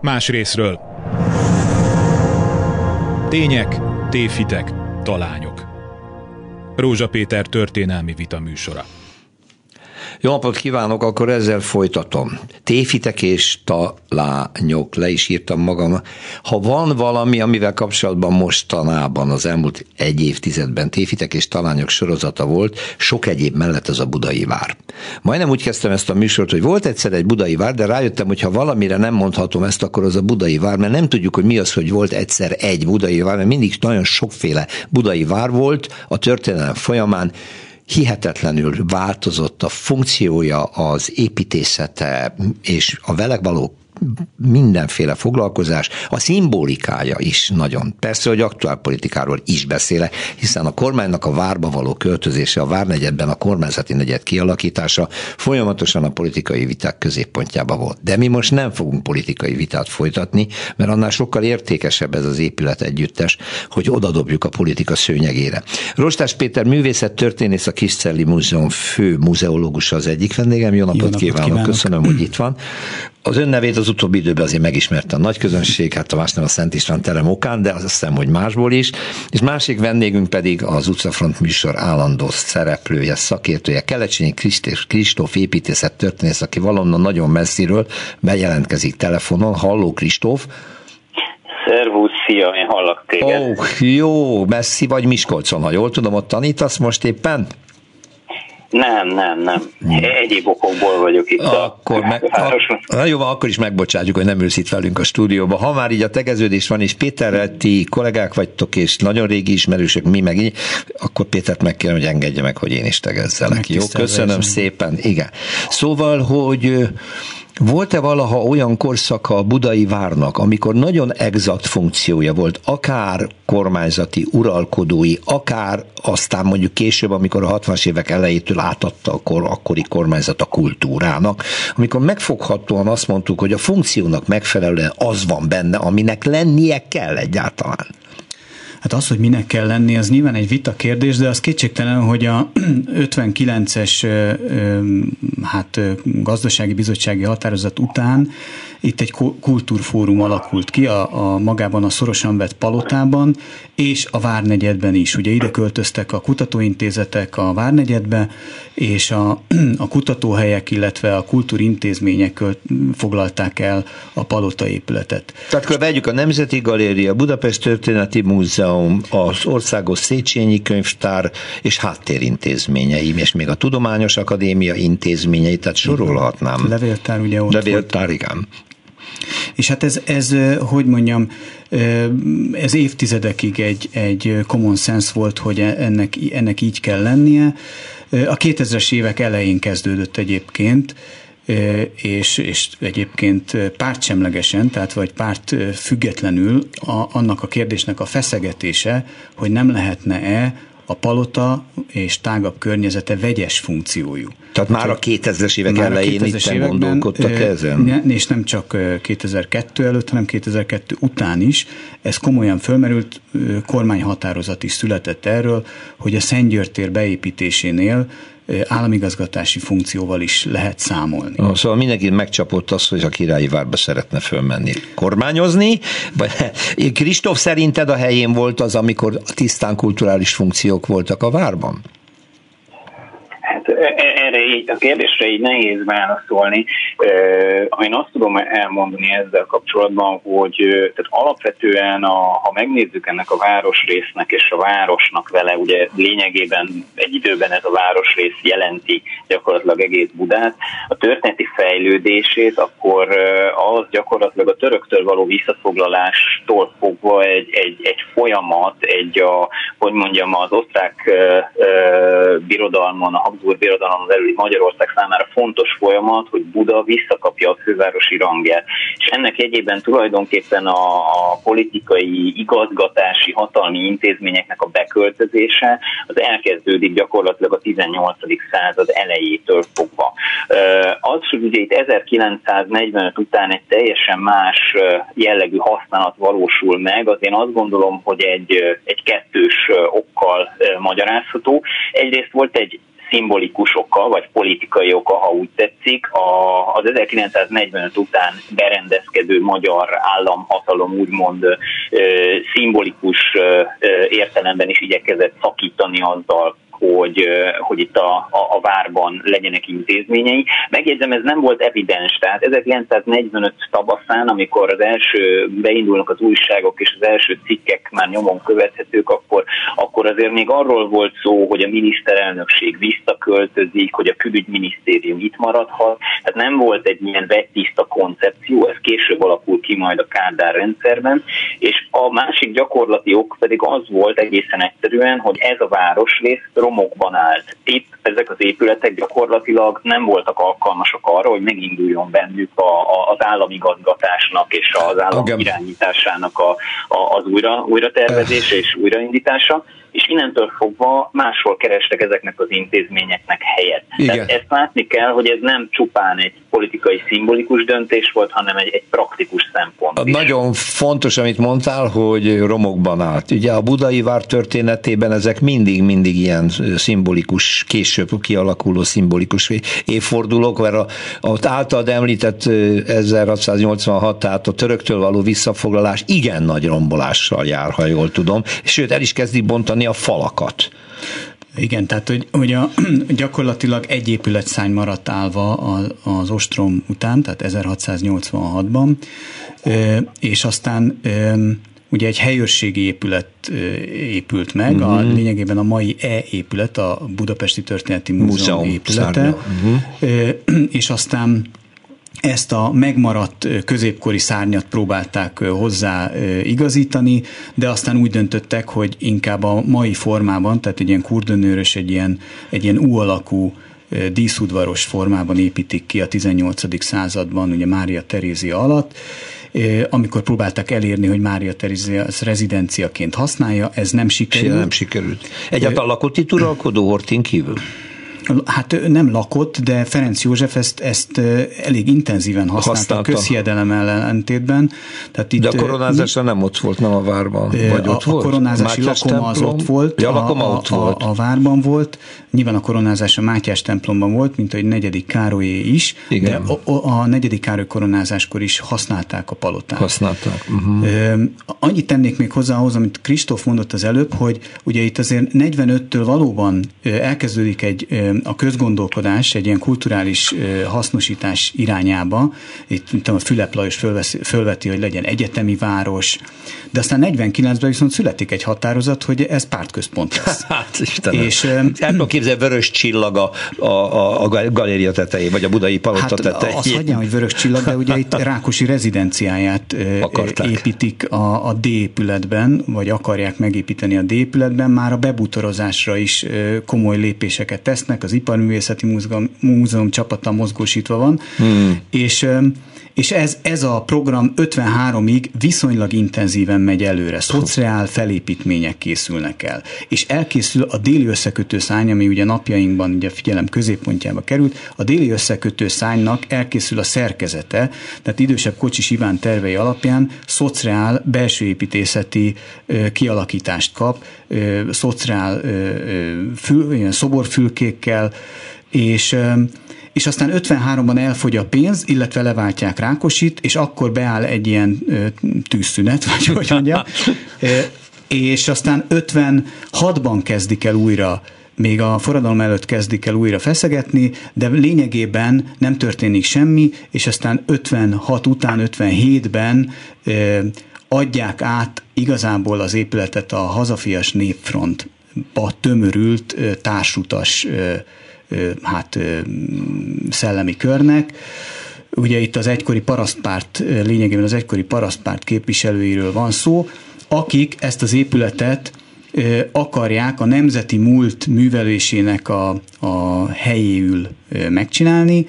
más részről. Tények, tévhitek, talányok. Rózsa Péter történelmi vita műsora. Jó napot kívánok, akkor ezzel folytatom. Téfitek és talányok, le is írtam magam. Ha van valami, amivel kapcsolatban mostanában az elmúlt egy évtizedben téfitek és talányok sorozata volt, sok egyéb mellett ez a budai vár. Majdnem úgy kezdtem ezt a műsort, hogy volt egyszer egy budai vár, de rájöttem, hogy ha valamire nem mondhatom ezt, akkor az a budai vár, mert nem tudjuk, hogy mi az, hogy volt egyszer egy budai vár, mert mindig nagyon sokféle budai vár volt a történelem folyamán, hihetetlenül változott a funkciója, az építészete és a vele való mindenféle foglalkozás, a szimbolikája is nagyon. Persze, hogy aktuál politikáról is beszélek, hiszen a kormánynak a várba való költözése, a várnegyedben a kormányzati negyed kialakítása folyamatosan a politikai viták középpontjába volt. De mi most nem fogunk politikai vitát folytatni, mert annál sokkal értékesebb ez az épület együttes, hogy odadobjuk a politika szőnyegére. Rostás Péter művészet történész, a Kiscelli Múzeum fő muzeológusa az egyik vendégem. Jó napot, Jó napot kívánok. kívánok, köszönöm, hogy itt van. Az ön nevét az utóbbi időben azért megismerte a nagy közönség, hát a másnál a Szent István terem okán, de azt hiszem, hogy másból is. És másik vendégünk pedig az Utcafront műsor állandó szereplője, szakértője, Kelecsényi Kristóf építészet történész, aki valonnan nagyon messziről bejelentkezik telefonon. Halló Kristóf! Szervusz, szia, én hallak téged. Ó, oh, jó, messzi vagy Miskolcon, ha jól tudom, ott tanítasz most éppen? Nem, nem, nem. Egyéb okokból vagyok itt akkor a, meg, a, Na jó, akkor is megbocsátjuk, hogy nem ülsz itt velünk a stúdióban. Ha már így a tegeződés van, és Péterrel ti kollégák vagytok, és nagyon régi ismerősök, mi meg így, akkor Pétert megkérem, hogy engedje meg, hogy én is tegezzelek. Jó, köszönöm szépen. Igen. Szóval, hogy volt-e valaha olyan korszaka a budai várnak, amikor nagyon exakt funkciója volt, akár kormányzati, uralkodói, akár aztán mondjuk később, amikor a 60-as évek elejétől átadta a kor, akkori kormányzat a kultúrának, amikor megfoghatóan azt mondtuk, hogy a funkciónak megfelelően az van benne, aminek lennie kell egyáltalán. Hát az, hogy minek kell lenni, az nyilván egy vita kérdés, de az kétségtelen, hogy a 59-es hát, gazdasági bizottsági határozat után itt egy kultúrfórum alakult ki a, a magában a szorosan vett palotában, és a Várnegyedben is. Ugye ide költöztek a kutatóintézetek a Várnegyedbe, és a, a kutatóhelyek, illetve a kultúrintézmények foglalták el a palota épületet. Tehát akkor vegyük a Nemzeti Galéria, Budapest Történeti Múzeum, az Országos Széchenyi Könyvtár és háttérintézményei, és még a Tudományos Akadémia intézményei, tehát sorolhatnám. Levéltár ugye ott Levéltár, volt. igen. És hát ez, ez, hogy mondjam, ez évtizedekig egy, egy common sense volt, hogy ennek, ennek így kell lennie. A 2000-es évek elején kezdődött egyébként, és, és egyébként pártsemlegesen, tehát vagy párt függetlenül a, annak a kérdésnek a feszegetése, hogy nem lehetne-e a palota és tágabb környezete vegyes funkciójú. Tehát már a 2000-es évek már elején 2000-es itt gondolkodtak ezen? És nem csak 2002 előtt, hanem 2002 után is. Ez komolyan fölmerült, kormányhatározat is született erről, hogy a Szentgyörgy tér beépítésénél államigazgatási funkcióval is lehet számolni. Oh, szóval mindenki megcsapott azt, hogy a királyi várba szeretne fölmenni. Kormányozni? Vagy Kristóf szerinted a helyén volt az, amikor tisztán kulturális funkciók voltak a várban? Erre így, a kérdésre így nehéz válaszolni. Én azt tudom elmondani ezzel kapcsolatban, hogy tehát alapvetően, a, ha megnézzük ennek a városrésznek és a városnak vele, ugye lényegében egy időben ez a városrész jelenti gyakorlatilag egész Budát, a történeti fejlődését, akkor az gyakorlatilag a töröktől való visszafoglalástól fogva egy, egy, egy folyamat, egy a, hogy mondjam, az osztrák uh, birodalmon, a Habsburg birodalom belüli Magyarország számára fontos folyamat, hogy Buda visszakapja a fővárosi rangját. És ennek egyében tulajdonképpen a, a politikai, igazgatási, hatalmi intézményeknek a beköltözése az elkezdődik gyakorlatilag a 18. század elejétől fogva. Az, hogy ugye itt 1945 után egy teljesen más jellegű használat valósul meg, az én azt gondolom, hogy egy, egy kettős okkal magyarázható. Egyrészt volt egy szimbolikus oka, vagy politikai oka, ha úgy tetszik, a, az 1945 után berendezkedő magyar államhatalom úgymond ö, szimbolikus ö, értelemben is igyekezett szakítani azzal, hogy, hogy itt a, a, a várban legyenek intézményei. Megjegyzem, ez nem volt evidens, tehát 1945 tavaszán, amikor az első beindulnak az újságok és az első cikkek már nyomon követhetők, akkor, akkor azért még arról volt szó, hogy a miniszterelnökség visszaköltözik, hogy a külügyminisztérium itt maradhat, tehát nem volt egy ilyen vettiszta koncepció, ez később alakul ki majd a Kádár rendszerben, és a másik gyakorlati ok pedig az volt egészen egyszerűen, hogy ez a városrész romokban állt. Itt ezek az épületek gyakorlatilag nem voltak alkalmasak arra, hogy meginduljon bennük a, a, az államigazgatásnak és az állam okay. irányításának a, a, az újra, újra tervezése és újraindítása és innentől fogva máshol kerestek ezeknek az intézményeknek helyet. Igen. Tehát ezt látni kell, hogy ez nem csupán egy politikai szimbolikus döntés volt, hanem egy, egy praktikus szempont. Is. Nagyon fontos, amit mondtál, hogy romokban állt. Ugye a budai vár történetében ezek mindig-mindig ilyen szimbolikus, később kialakuló szimbolikus évfordulók, mert a, a általad említett 1686, tehát a töröktől való visszafoglalás igen nagy rombolással jár, ha jól tudom, sőt el is kezdik bontani a falakat. Igen, tehát hogy, hogy a, gyakorlatilag egy épületszány maradt állva az ostrom után, tehát 1686-ban, és aztán ugye egy helyőrségi épület épült meg, uh-huh. a, mhm. lényegében a mai E-épület, a Budapesti Történeti Múzeum, Múzeum épülete, uh-huh. és aztán ezt a megmaradt középkori szárnyat próbálták hozzá igazítani, de aztán úgy döntöttek, hogy inkább a mai formában, tehát egy ilyen kurdonőrös, egy ilyen, egy ilyen U alakú díszudvaros formában építik ki a 18. században, ugye Mária Terézia alatt, amikor próbáltak elérni, hogy Mária Terézia rezidenciaként használja, ez nem sikerült. Nem sikerült. Egyáltalán lakott itt uralkodó Hortin kívül? Hát nem lakott, de Ferenc József ezt, ezt elég intenzíven használta, használta. a közhiedelem ellentétben. Tehát itt, de a koronázásra nem ott volt, nem a várban? Vagy a, ott volt? A koronázási Mátyás lakoma templom? az ott volt, ja, a, a, ott volt. A, a várban volt, nyilván a koronázás a Mátyás templomban volt, mint a negyedik Károlyé is, Igen. de a, a negyedik Károly koronázáskor is használták a palotát. Használták. Uh-huh. Annyit tennék még hozzá ahhoz, amit Kristóf mondott az előbb, hogy ugye itt azért 45-től valóban elkezdődik egy a közgondolkodás egy ilyen kulturális hasznosítás irányába. Itt mint a Fülep Lajos fölveszi, fölveti, hogy legyen egyetemi város, de aztán 49-ben viszont születik egy határozat, hogy ez pártközpont lesz. hát Istenem. És, El tudom képzelni, vörös csillag a, a, a galéria tetején, vagy a budai palota hát tetején. Azt hagyján, hogy vörös csillag, de ugye itt Rákosi rezidenciáját Akarták. építik a, a D épületben, vagy akarják megépíteni a D épületben, már a bebutorozásra is komoly lépéseket tesznek, az Iparművészeti Múzeum, Múzeum csapata mozgósítva van, hmm. és és ez, ez a program 53-ig viszonylag intenzíven megy előre. Szociál felépítmények készülnek el. És elkészül a déli összekötő szány, ami ugye napjainkban ugye figyelem középpontjába került, a déli összekötő szánynak elkészül a szerkezete, tehát idősebb Kocsis Iván tervei alapján szociál belső építészeti ö, kialakítást kap, ö, szociál ö, fül, ilyen szoborfülkékkel, és és aztán 53-ban elfogy a pénz, illetve leváltják Rákosit, és akkor beáll egy ilyen tűzszünet, vagy hogy mondjam, és aztán 56-ban kezdik el újra még a forradalom előtt kezdik el újra feszegetni, de lényegében nem történik semmi, és aztán 56 után, 57-ben adják át igazából az épületet a hazafias népfrontba tömörült társutas hát szellemi körnek. Ugye itt az egykori parasztpárt, lényegében az egykori parasztpárt képviselőiről van szó, akik ezt az épületet akarják a nemzeti múlt művelésének a, a helyéül megcsinálni,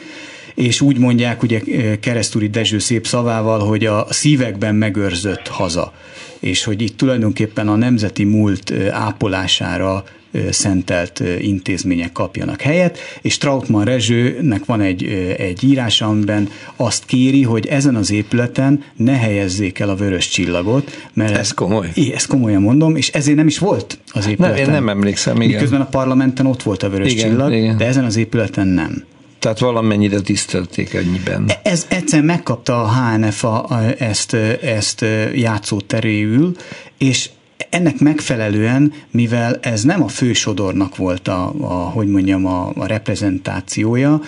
és úgy mondják ugye Keresztúri Dezső szép szavával, hogy a szívekben megőrzött haza és hogy itt tulajdonképpen a nemzeti múlt ápolására szentelt intézmények kapjanak helyet, és Trautmann Rezsőnek van egy, egy írása, amiben azt kéri, hogy ezen az épületen ne helyezzék el a vörös csillagot, mert ez komoly. Ezt komolyan mondom, és ezért nem is volt az épületen. Nem, én nem emlékszem, igen. Miközben a parlamenten ott volt a vörös igen, csillag, igen. de ezen az épületen nem. Tehát valamennyire tisztelték ennyiben. Ez egyszer megkapta a HNF a, a, ezt, ezt játszóteréül, és ennek megfelelően, mivel ez nem a fősodornak volt a, a hogy mondjam, a, a reprezentációja,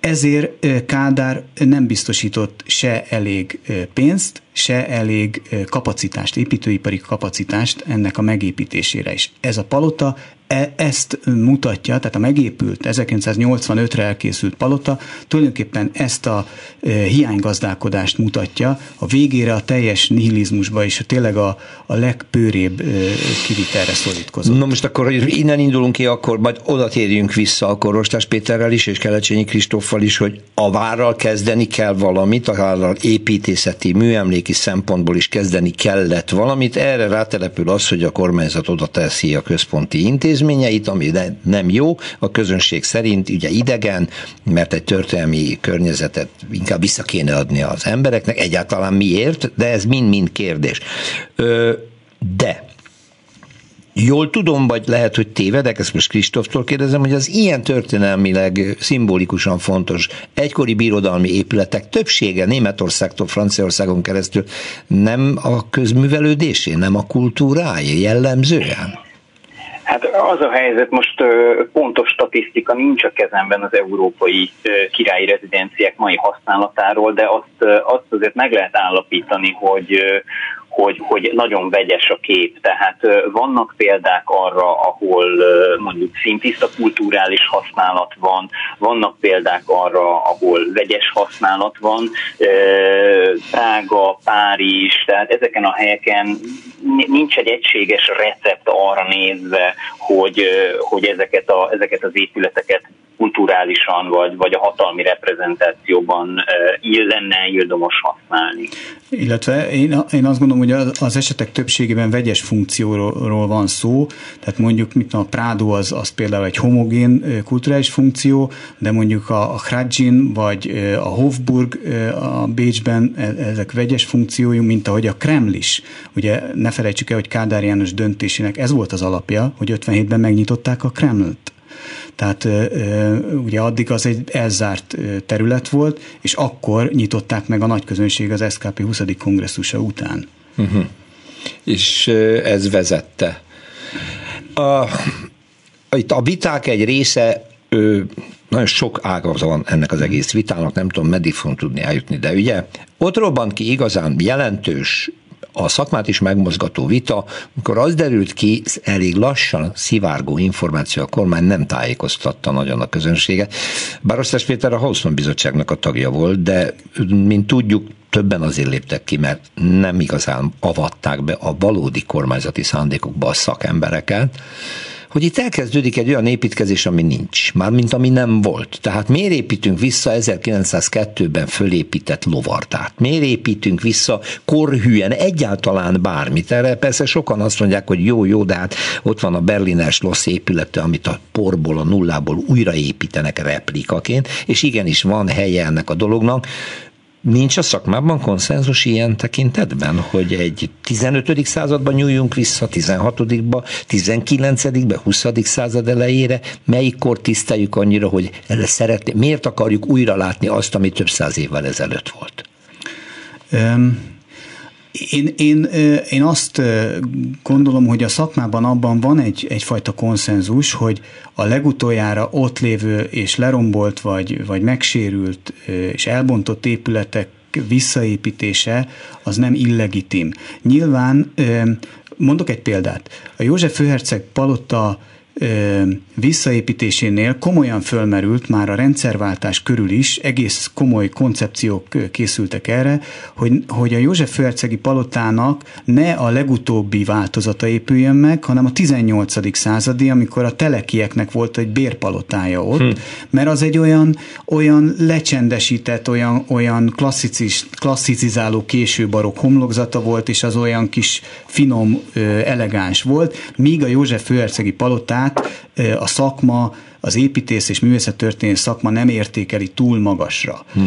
ezért Kádár nem biztosított se elég pénzt, se elég kapacitást, építőipari kapacitást ennek a megépítésére is. Ez a palota E, ezt mutatja, tehát a megépült 1985-re elkészült palota tulajdonképpen ezt a e, hiánygazdálkodást mutatja, a végére a teljes nihilizmusba és tényleg a, a legpőrébb e, kivitelre szorítkozott. Na most akkor, hogy innen indulunk ki, akkor majd oda térjünk vissza akkor Rostás Péterrel is, és Kelecsényi Kristóffal is, hogy a várral kezdeni kell valamit, a várral építészeti, műemléki szempontból is kezdeni kellett valamit. Erre rátelepül az, hogy a kormányzat oda teszi a központi intézményeit, ami nem jó, a közönség szerint ugye idegen, mert egy történelmi környezetet inkább vissza kéne adni az embereknek, egyáltalán miért, de ez mind-mind kérdés. De Jól tudom, vagy lehet, hogy tévedek, ezt most Kristóftól kérdezem, hogy az ilyen történelmileg szimbolikusan fontos egykori birodalmi épületek többsége Németországtól Franciaországon keresztül nem a közművelődésé, nem a kultúrája jellemzően? Hát az a helyzet, most pontos statisztika nincs a kezemben az európai királyi rezidenciák mai használatáról, de azt, azt azért meg lehet állapítani, hogy, hogy, hogy nagyon vegyes a kép. Tehát vannak példák arra, ahol mondjuk szintiszta kulturális használat van, vannak példák arra, ahol vegyes használat van, Prága, Párizs, tehát ezeken a helyeken nincs egy egységes recept arra nézve, hogy, hogy ezeket, a, ezeket az épületeket kulturálisan vagy, vagy a hatalmi reprezentációban lenne ildomos használni. Illetve én, én azt gondolom, hogy az esetek többségében vegyes funkcióról van szó, tehát mondjuk mit a Prado az, az például egy homogén kulturális funkció, de mondjuk a, a Hradzsin vagy a Hofburg a Bécsben e, ezek vegyes funkciójú, mint ahogy a Kreml is. Ugye ne felejtsük el, hogy Kádár János döntésének ez volt az alapja, hogy 57-ben megnyitották a Kremlt. Tehát ugye addig az egy elzárt terület volt, és akkor nyitották meg a nagy közönség az SKP 20. kongresszusa után. Uh-huh. És ez vezette. A, itt a viták egy része ő, nagyon sok ága van ennek az egész vitának, nem tudom, meddig fogunk tudni eljutni, de ugye ott robbant ki igazán jelentős a szakmát is megmozgató vita, amikor az derült ki, elég lassan szivárgó információ, a kormány nem tájékoztatta nagyon a közönséget. Bár Osztás Péter a Hauszman Bizottságnak a tagja volt, de mint tudjuk, többen azért léptek ki, mert nem igazán avatták be a valódi kormányzati szándékokba a szakembereket, hogy itt elkezdődik egy olyan építkezés, ami nincs, mármint ami nem volt. Tehát miért építünk vissza 1902-ben fölépített lovardát? Miért építünk vissza korhűen egyáltalán bármit? Erre persze sokan azt mondják, hogy jó, jó, de hát ott van a Berliner Schloss épülete, amit a porból, a nullából újraépítenek replikaként, és igenis van helye ennek a dolognak. Nincs a szakmában konszenzus ilyen tekintetben, hogy egy 15. században nyúljunk vissza, 16-ba, 19-be, 20. század elejére, melyikkor tiszteljük annyira, hogy szeretné, miért akarjuk újra látni azt, ami több száz évvel ezelőtt volt? Um én, én, én azt gondolom, hogy a szakmában abban van egy, egyfajta konszenzus, hogy a legutoljára ott lévő és lerombolt, vagy, vagy megsérült és elbontott épületek visszaépítése az nem illegitim. Nyilván, mondok egy példát, a József főherceg palota visszaépítésénél komolyan fölmerült már a rendszerváltás körül is, egész komoly koncepciók készültek erre, hogy, hogy a József Főhercegi palotának ne a legutóbbi változata épüljön meg, hanem a 18. századi, amikor a telekieknek volt egy bérpalotája ott, hm. mert az egy olyan, olyan lecsendesített, olyan, olyan klasszicis, klasszicizáló késő barok homlokzata volt, és az olyan kis finom, elegáns volt, míg a József Főhercegi palotát magát a szakma, az építész és művészettörténés szakma nem értékeli túl magasra hm.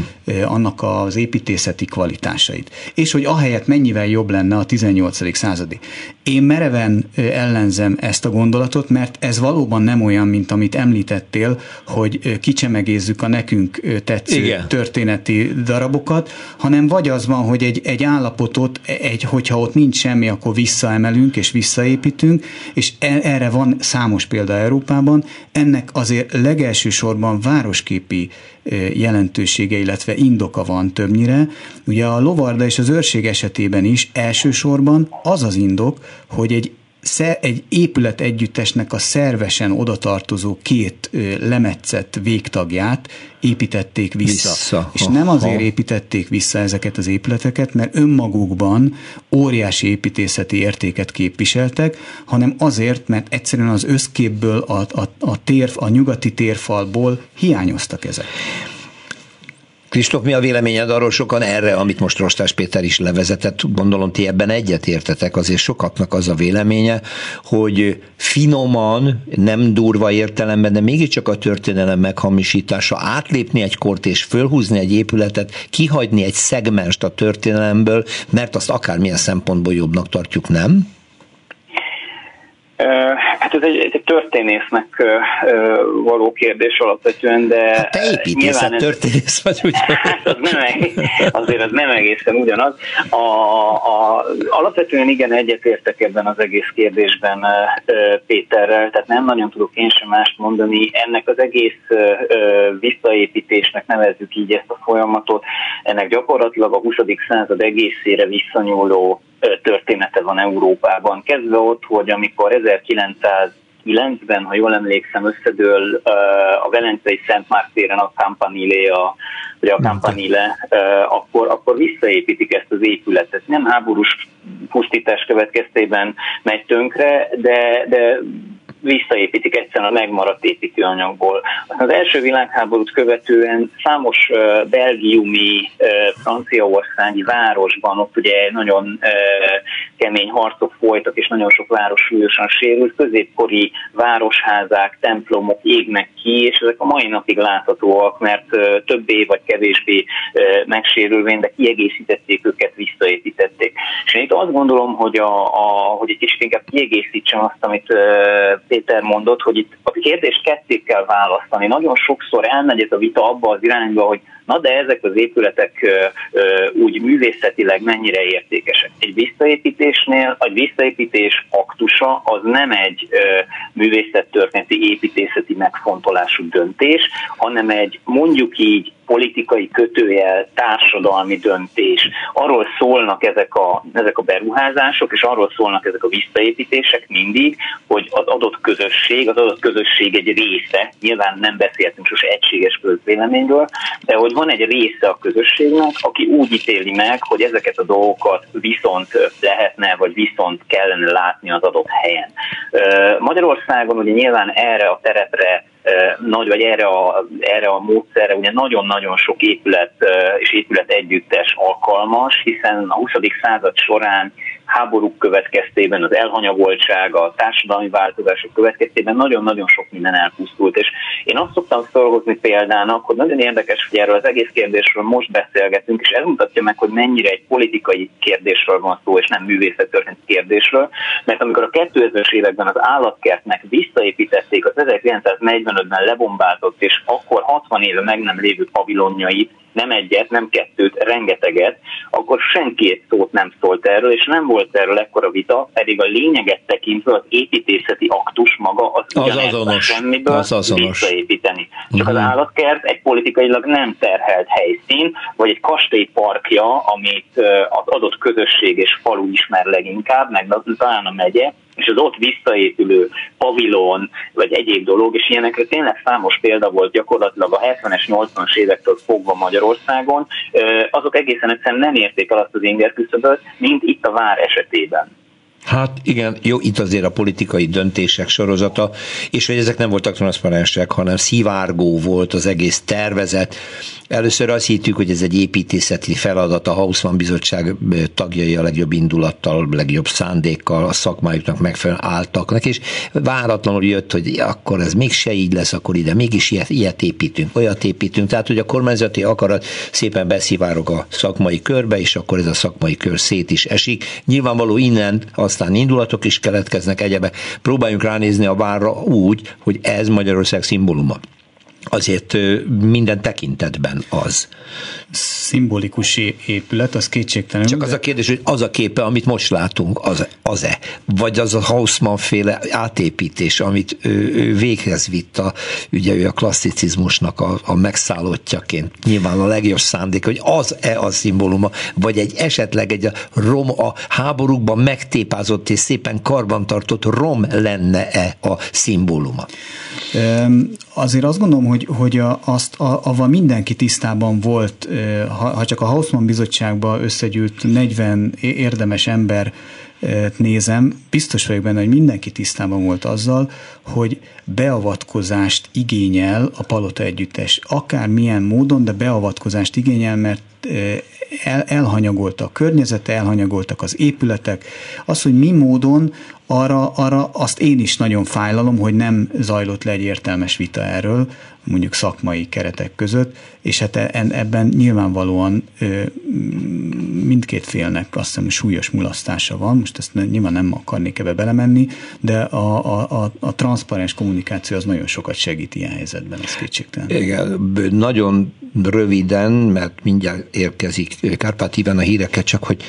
annak az építészeti kvalitásait. És hogy ahelyett mennyivel jobb lenne a 18. századi. Én mereven ellenzem ezt a gondolatot, mert ez valóban nem olyan, mint amit említettél, hogy kicsemegézzük a nekünk tetsző Igen. történeti darabokat, hanem vagy az van, hogy egy, egy állapotot, egy, hogyha ott nincs semmi, akkor visszaemelünk és visszaépítünk, és e, erre van számos példa Európában. Ennek azért legelső sorban városképi jelentősége, illetve indoka van többnyire. Ugye a lovarda és az őrség esetében is elsősorban az az indok, hogy egy egy épület együttesnek a szervesen odatartozó két lemetszett végtagját építették vissza. vissza. És nem azért építették vissza ezeket az épületeket, mert önmagukban óriási építészeti értéket képviseltek, hanem azért, mert egyszerűen az összképből, a, a, a, tér, a nyugati térfalból hiányoztak ezek. Kristóf, mi a véleményed arról sokan erre, amit most Rostás Péter is levezetett, gondolom ti ebben egyet értetek, azért sokaknak az a véleménye, hogy finoman, nem durva értelemben, de mégiscsak a történelem meghamisítása, átlépni egy kort és fölhúzni egy épületet, kihagyni egy szegmenst a történelemből, mert azt akármilyen szempontból jobbnak tartjuk, nem? Hát ez egy, egy történésznek való kérdés alapvetően, de hát te építészet történész vagy, úgy. Hát az nem, azért az nem egészen ugyanaz. A, a, alapvetően igen egyetértek ebben az egész kérdésben Péterrel, tehát nem nagyon tudok én sem mást mondani. Ennek az egész visszaépítésnek nevezzük így ezt a folyamatot, ennek gyakorlatilag a 20. század egészére visszanyúló története van Európában. Kezdve ott, hogy amikor 1909-ben, ha jól emlékszem, összedől a Velencei Szent Márk téren a Campanile, a, vagy a Campanile, akkor, akkor visszaépítik ezt az épületet. Nem háborús pusztítás következtében megy tönkre, de, de visszaépítik egyszerűen a megmaradt építőanyagból. Az első világháborút követően számos belgiumi, franciaországi városban ott ugye nagyon kemény harcok folytak, és nagyon sok város súlyosan sérült, középkori városházák, templomok égnek ki, és ezek a mai napig láthatóak, mert többé vagy kevésbé megsérülvén, de kiegészítették őket, visszaépítették. És én itt azt gondolom, hogy, a, a, hogy egy kicsit inkább kiegészítsem azt, amit Péter mondott, hogy itt a kérdést ketté kell választani. Nagyon sokszor elmegy ez a vita abba az irányba, hogy na de ezek az épületek úgy művészetileg mennyire értékesek. Egy visszaépítésnél, a visszaépítés aktusa az nem egy művészettörténeti építészeti megfontolású döntés, hanem egy mondjuk így politikai kötőjel, társadalmi döntés. Arról szólnak ezek a, ezek a beruházások, és arról szólnak ezek a visszaépítések mindig, hogy az adott közösség, az adott közösség egy része, nyilván nem beszéltünk sose egységes közvéleményről, de hogy van egy része a közösségnek, aki úgy ítéli meg, hogy ezeket a dolgokat viszont lehetne, vagy viszont kellene látni az adott helyen. Magyarországon ugye nyilván erre a terepre nagy, vagy erre a, erre a módszerre ugye nagyon-nagyon sok épület és épület együttes alkalmas, hiszen a 20. század során háborúk következtében, az elhanyagoltság, a társadalmi változások következtében nagyon-nagyon sok minden elpusztult. És én azt szoktam felhozni példának, hogy nagyon érdekes, hogy erről az egész kérdésről most beszélgetünk, és ez mutatja meg, hogy mennyire egy politikai kérdésről van szó, és nem művészettörténeti kérdésről, mert amikor a 2000-es években az állatkertnek visszaépítették az 1945-ben lebombázott, és akkor 60 éve meg nem lévő pavilonjait, nem egyet, nem kettőt, rengeteget, akkor senki egy szót nem szólt erről, és nem volt erről ekkora vita, pedig a lényeget tekintve az építészeti aktus maga az, az azonos, semmiből az azonos. visszaépíteni. Csak uh-huh. az állatkert egy politikailag nem terhelt helyszín, vagy egy kastélyparkja, amit az adott közösség és falu ismer leginkább, meg talán a megye, és az ott visszaépülő pavilon, vagy egyéb dolog, és ilyenekre tényleg számos példa volt gyakorlatilag a 70-es, 80-as évektől fogva Magyarországon, azok egészen egyszerűen nem érték el azt az inger küszöböt, mint itt a vár esetében. Hát igen, jó, itt azért a politikai döntések sorozata, és hogy ezek nem voltak transzparensek, hanem szivárgó volt az egész tervezet. Először azt hittük, hogy ez egy építészeti feladat, a Hausmann Bizottság tagjai a legjobb indulattal, legjobb szándékkal, a szakmájuknak megfelelően álltak és váratlanul jött, hogy akkor ez mégse így lesz, akkor ide mégis ilyet, ilyet építünk, olyat építünk. Tehát, hogy a kormányzati akarat szépen beszivárog a szakmai körbe, és akkor ez a szakmai kör szét is esik. Nyilvánvaló innen aztán indulatok is keletkeznek egyebek. Próbáljunk ránézni a várra úgy, hogy ez Magyarország szimbóluma azért minden tekintetben az. Szimbolikus épület, az kétségtelen. Csak az a kérdés, hogy az a képe, amit most látunk, az, az-e? Vagy az a Hausmann féle átépítés, amit ő, ő véghez vitt, a, ugye ő a klasszicizmusnak a, a megszállottjaként, nyilván a legjobb szándék, hogy az-e a szimbóluma, vagy egy esetleg egy a rom, a háborúkban megtépázott és szépen karbantartott rom lenne-e a szimbóluma? Azért azt gondolom, hogy, hogy a, azt, a, avval mindenki tisztában volt, ha, csak a Hausmann bizottságba összegyűlt 40 érdemes ember nézem, biztos vagyok benne, hogy mindenki tisztában volt azzal, hogy beavatkozást igényel a palota együttes. Akár milyen módon, de beavatkozást igényel, mert el, elhanyagoltak a környezete, elhanyagoltak az épületek. Az, hogy mi módon, arra, arra azt én is nagyon fájlalom, hogy nem zajlott le egy értelmes vita erről, mondjuk szakmai keretek között, és hát e, ebben nyilvánvalóan mindkét félnek azt hiszem súlyos mulasztása van, most ezt nyilván nem akarnék ebbe belemenni, de a, a, a, a transzparens kommunikáció az nagyon sokat segít ilyen helyzetben, ez kétségtelen. Igen, nagyon röviden, mert mindjárt érkezik Kárpát Iván a híreket, csak hogy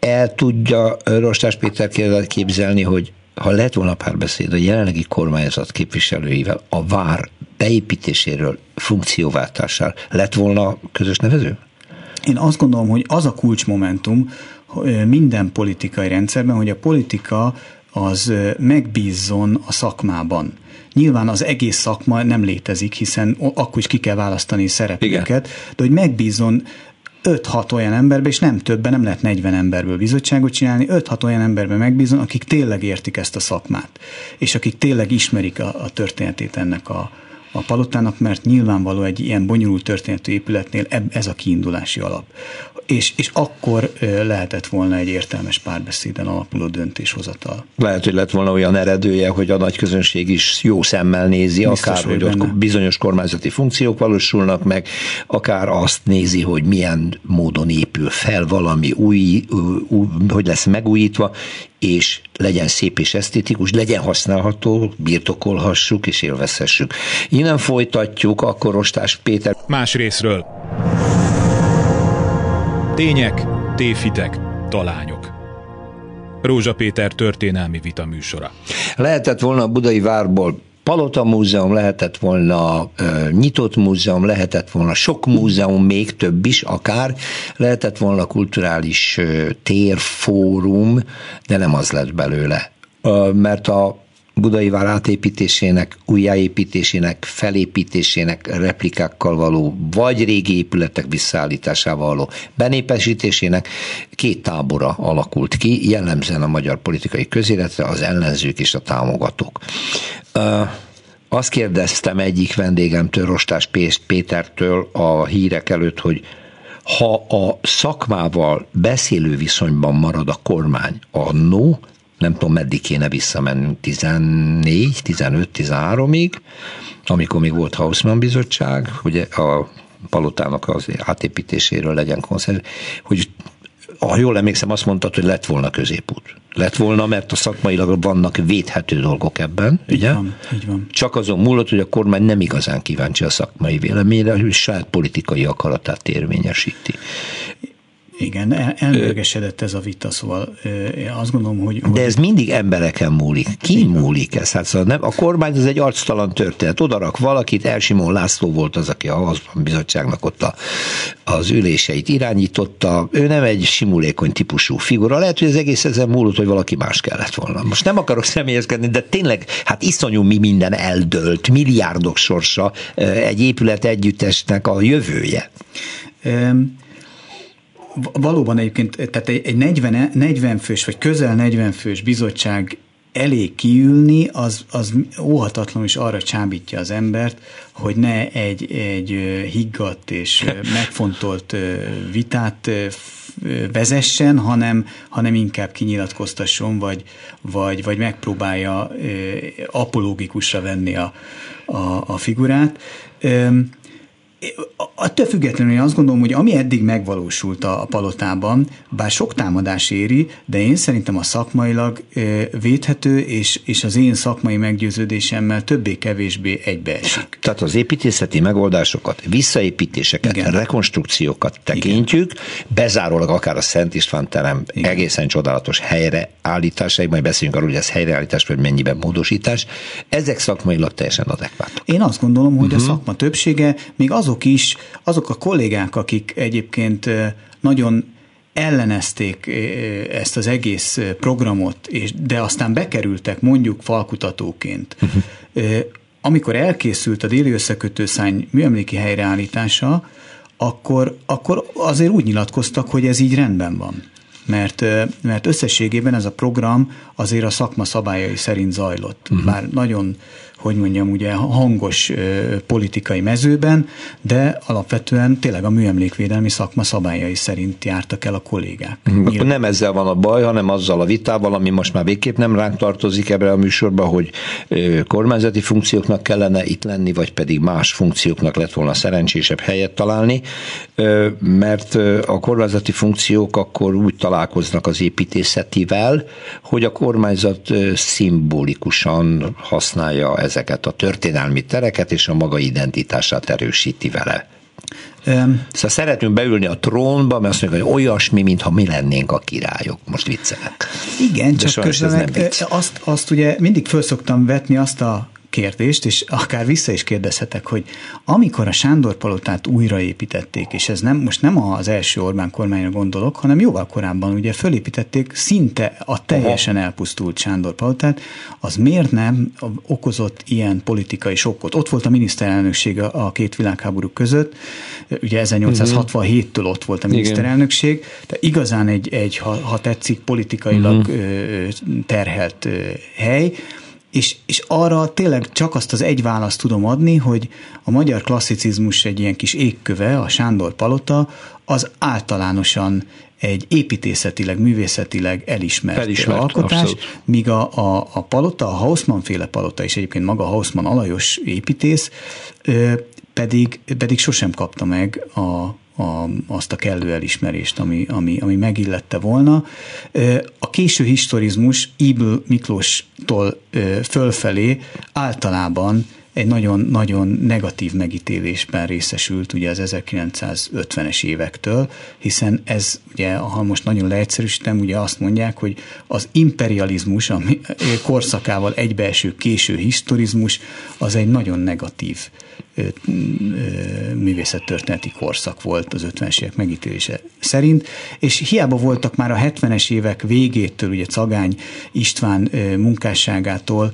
el tudja Rostás Péter képzelni, hogy ha lett volna párbeszéd a jelenlegi kormányzat képviselőivel a vár beépítéséről, funkcióváltásáról, lett volna közös nevező? Én azt gondolom, hogy az a kulcsmomentum minden politikai rendszerben, hogy a politika az megbízzon a szakmában. Nyilván az egész szakma nem létezik, hiszen akkor is ki kell választani szereplőket, Igen. de hogy megbízzon 5-6 olyan emberbe, és nem többen, nem lehet 40 emberből bizottságot csinálni, 5-6 olyan emberbe megbízom, akik tényleg értik ezt a szakmát, és akik tényleg ismerik a, a történetét ennek a, a palotának, mert nyilvánvaló egy ilyen bonyolult történetű épületnél ez a kiindulási alap és, és akkor lehetett volna egy értelmes párbeszéden alapuló döntéshozatal. Lehet, hogy lett volna olyan eredője, hogy a nagy közönség is jó szemmel nézi, Biztos, akár, hogy ott bizonyos kormányzati funkciók valósulnak meg, akár azt nézi, hogy milyen módon épül fel valami új, új hogy lesz megújítva, és legyen szép és esztétikus, legyen használható, birtokolhassuk és élvezhessük. Innen folytatjuk, akkor Rostás Péter. Más részről. Tények, téfitek, talányok. Rózsa Péter történelmi vita műsora. Lehetett volna a Budai Várból Palota Múzeum, lehetett volna ö, nyitott múzeum, lehetett volna sok múzeum, még több is akár, lehetett volna kulturális ö, térfórum, de nem az lett belőle. Ö, mert a Budai vár átépítésének, újjáépítésének, felépítésének, replikákkal való, vagy régi épületek visszaállításával való benépesítésének két tábora alakult ki, jellemzően a magyar politikai közéletre, az ellenzők és a támogatók. Azt kérdeztem egyik vendégemtől, Rostás Pétertől a hírek előtt, hogy ha a szakmával beszélő viszonyban marad a kormány, a no, nem tudom meddig kéne visszamennünk, 14, 15, 13-ig, amikor még volt Hausmann bizottság, ugye a palotának az átépítéséről legyen konszenzus, hogy ha jól emlékszem, azt mondtad, hogy lett volna középút. Lett volna, mert a szakmailag vannak védhető dolgok ebben, így ugye? Van, így van. Csak azon múlott, hogy a kormány nem igazán kíváncsi a szakmai véleményre, hogy saját politikai akaratát érvényesíti. Igen, elmérgesedett ez a vita, szóval én azt gondolom, hogy... De ez mindig embereken múlik. Ki múlik ez? Hát szóval nem, a kormány az egy arctalan történet. Oda rak valakit, Elsimon László volt az, aki a Hazban Bizottságnak ott a, az üléseit irányította. Ő nem egy simulékony típusú figura. Lehet, hogy az egész ezen múlott, hogy valaki más kellett volna. Most nem akarok személyeskedni, de tényleg, hát iszonyú mi minden eldölt, milliárdok sorsa egy épület együttesnek a jövője. Um valóban egyébként, tehát egy 40, 40 fős, vagy közel 40 fős bizottság elég kiülni, az, az óhatatlanul is arra csábítja az embert, hogy ne egy, egy higgadt és megfontolt vitát vezessen, hanem, hanem inkább kinyilatkoztasson, vagy, vagy, vagy megpróbálja apológikusra venni a, a, a figurát. Attól függetlenül én azt gondolom, hogy ami eddig megvalósult a, a palotában, bár sok támadás éri, de én szerintem a szakmailag védhető, és, és az én szakmai meggyőződésemmel többé-kevésbé egybeesik. Tehát az építészeti megoldásokat, visszaépítéseket, Igen. rekonstrukciókat tekintjük, Igen. bezárólag akár a Szent István terem Igen. egészen csodálatos helyreállításai, majd beszéljünk arról, hogy ez helyreállítás, vagy mennyiben módosítás, ezek szakmailag teljesen adekvátok. Én azt gondolom, hogy uh-huh. a mhm. szakma többsége, még azok is, azok a kollégák, akik egyébként nagyon ellenezték ezt az egész programot, és, de aztán bekerültek mondjuk falkutatóként. Uh-huh. Amikor elkészült a déli összekötőszány műemléki helyreállítása, akkor, akkor azért úgy nyilatkoztak, hogy ez így rendben van. Mert, mert összességében ez a program azért a szakma szabályai szerint zajlott. Uh-huh. Bár nagyon hogy mondjam, ugye hangos politikai mezőben, de alapvetően tényleg a műemlékvédelmi szakma szabályai szerint jártak el a kollégák. Akkor nem ezzel van a baj, hanem azzal a vitával, ami most már végképp nem ránk tartozik ebbe a műsorba, hogy kormányzati funkcióknak kellene itt lenni, vagy pedig más funkcióknak lett volna szerencsésebb helyet találni, mert a kormányzati funkciók akkor úgy találkoznak az építészetivel, hogy a kormányzat szimbolikusan használja ez ezeket a történelmi tereket, és a maga identitását erősíti vele. Um, szóval szeretünk beülni a trónba, mert azt mondjuk, hogy olyasmi, mintha mi lennénk a királyok. Most viccelek. Igen, De csak közben meg, azt, azt ugye mindig föl szoktam vetni azt a kérdést, és akár vissza is kérdezhetek, hogy amikor a Sándor palotát újraépítették, és ez nem, most nem az első Orbán kormányra gondolok, hanem jóval korábban ugye fölépítették szinte a teljesen elpusztult Sándor palotát, az miért nem okozott ilyen politikai sokkot? Ott volt a miniszterelnökség a két világháború között, ugye 1867-től ott volt a miniszterelnökség, de igazán egy, egy ha, ha tetszik, politikailag uh-huh. terhelt hely, és, és arra tényleg csak azt az egy választ tudom adni, hogy a magyar klasszicizmus egy ilyen kis égköve, a Sándor Palota, az általánosan egy építészetileg, művészetileg elismert, elismert alkotás, abszolút. míg a, a, a palota, a Hausmann féle palota, és egyébként maga Hausmann alajos építész, pedig, pedig sosem kapta meg a, a, azt a kellő elismerést, ami, ami, ami megillette volna. A késő historizmus Ibl Miklóstól fölfelé általában egy nagyon-nagyon negatív megítélésben részesült ugye az 1950-es évektől, hiszen ez ugye, ha most nagyon leegyszerűsítem, ugye azt mondják, hogy az imperializmus, a korszakával egybeeső késő historizmus, az egy nagyon negatív művészettörténeti korszak volt az 50-es évek megítélése szerint, és hiába voltak már a 70-es évek végétől, ugye Cagány István munkásságától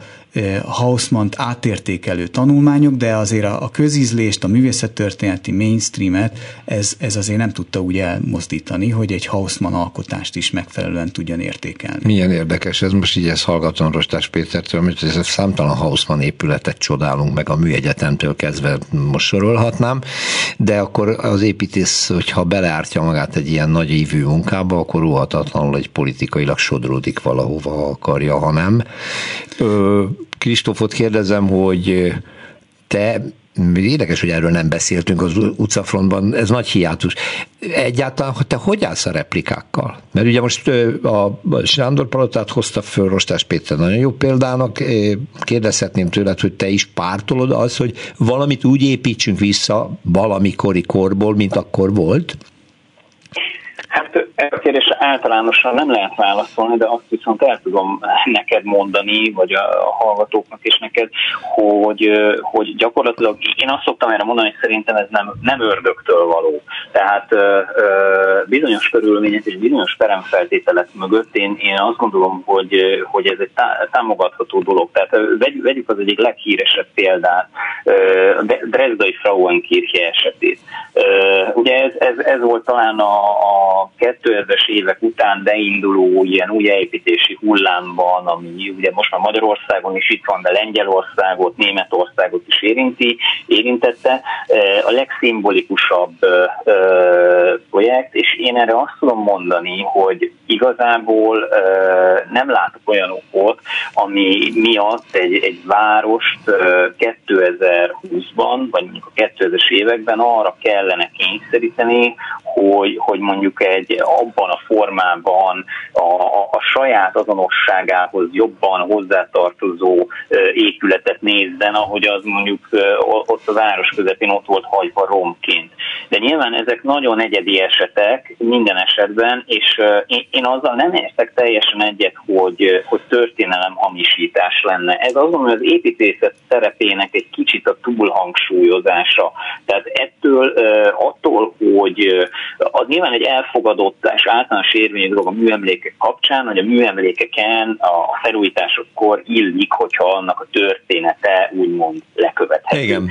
Hausmann-t átértékelő tanulmányok, de azért a, a közízlést, a művészettörténeti mainstreamet ez, ez azért nem tudta úgy elmozdítani, hogy egy Hausmann alkotást is megfelelően tudjon értékelni. Milyen érdekes, ez most így ezt hallgatom Rostás Pétertől, amit ez számtalan Hausmann épületet csodálunk meg a műegyetemtől kezdve most sorolhatnám, de akkor az építész, hogyha beleártja magát egy ilyen nagy évű munkába, akkor ruhatatlanul egy politikailag sodródik valahova akarja, ha nem. Kristófot kérdezem, hogy te Érdekes, hogy erről nem beszéltünk az utcafrontban, ez nagy hiátus. Egyáltalán, te hogy állsz a replikákkal? Mert ugye most a Sándor Palotát hozta föl Rostás Péter nagyon jó példának, kérdezhetném tőled, hogy te is pártolod az, hogy valamit úgy építsünk vissza valamikori korból, mint akkor volt? Hát általánosan nem lehet válaszolni, de azt viszont el tudom neked mondani, vagy a hallgatóknak is neked, hogy, hogy gyakorlatilag én azt szoktam erre mondani, hogy szerintem ez nem, nem ördögtől való. Tehát bizonyos körülmények és bizonyos peremfeltételek mögött én, én azt gondolom, hogy, hogy ez egy támogatható dolog. Tehát vegyük az egyik leghíresebb példát, Dresdai Frauenkirche esetét. Ugye ez, ez, ez volt talán a, a 2000-es évek után beinduló ilyen újjáépítési hullámban, ami ugye most már Magyarországon is itt van, de Lengyelországot, Németországot is érinti, érintette, a legszimbolikusabb projekt, és én erre azt tudom mondani, hogy igazából nem látok olyan okot, ami miatt egy, egy várost 2020-ban, vagy mondjuk a 2000-es években arra kellene kényszeríteni, hogy, hogy mondjuk egy abban a formában a, a, saját azonosságához jobban hozzátartozó épületet nézzen, ahogy az mondjuk ott a város közepén ott volt hagyva romként. De nyilván ezek nagyon egyedi esetek minden esetben, és én, én azzal nem értek teljesen egyet, hogy, hogy történelem hamisítás lenne. Ez azon, hogy az építészet szerepének egy kicsit a túlhangsúlyozása. Tehát ettől, attól, hogy az nyilván egy elfogadott és általános érvényű dolog a műemlékek kapcsán, hogy a műemlékeken a felújításokkor illik, hogyha annak a története úgymond lekövethető. Igen.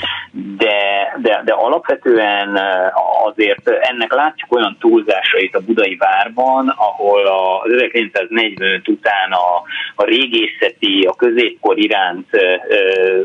De, de, de alapvetően azért ennek látjuk olyan túlzásait a budai várban, ahol az 1945 után a, a régészeti, a középkor iránt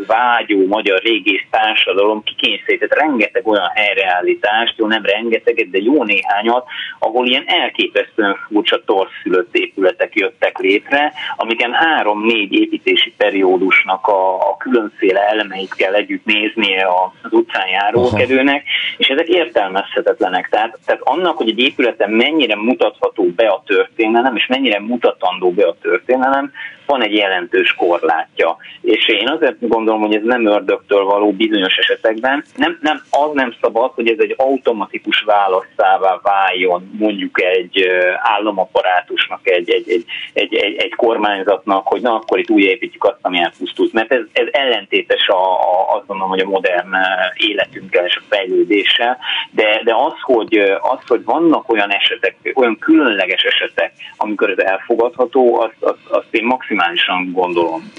vágyó magyar régész társadalom kikényszerített rengeteg olyan helyreállítást, jó nem rengeteget, de jó néhányat, ahol ilyen elképesztően furcsa torszülött épületek jöttek létre, amiken három-négy építési periódusnak a, a különféle elemeit kell együtt néznie az utcán járókedőnek, és ezek értelmezhetetlenek. Tehát, tehát annak, hogy egy épületen mennyire mutatható be a történelem, és mennyire mutatandó be a történelem, van egy jelentős korlátja. És én azért gondolom, hogy ez nem ördögtől való bizonyos esetekben. Nem, nem, az nem szabad, hogy ez egy automatikus választává váljon mondjuk egy államaparátusnak, egy, egy, egy, egy, egy, egy kormányzatnak, hogy na akkor itt újjáépítjük azt, ami elpusztult. Mert ez, ez ellentétes a, a, azt gondolom, hogy a modern életünkkel és a fejlődéssel, de, de az, hogy, az, hogy vannak olyan esetek, olyan különleges esetek, amikor ez elfogadható, azt, azt, azt én maximum maximálisan gondolom.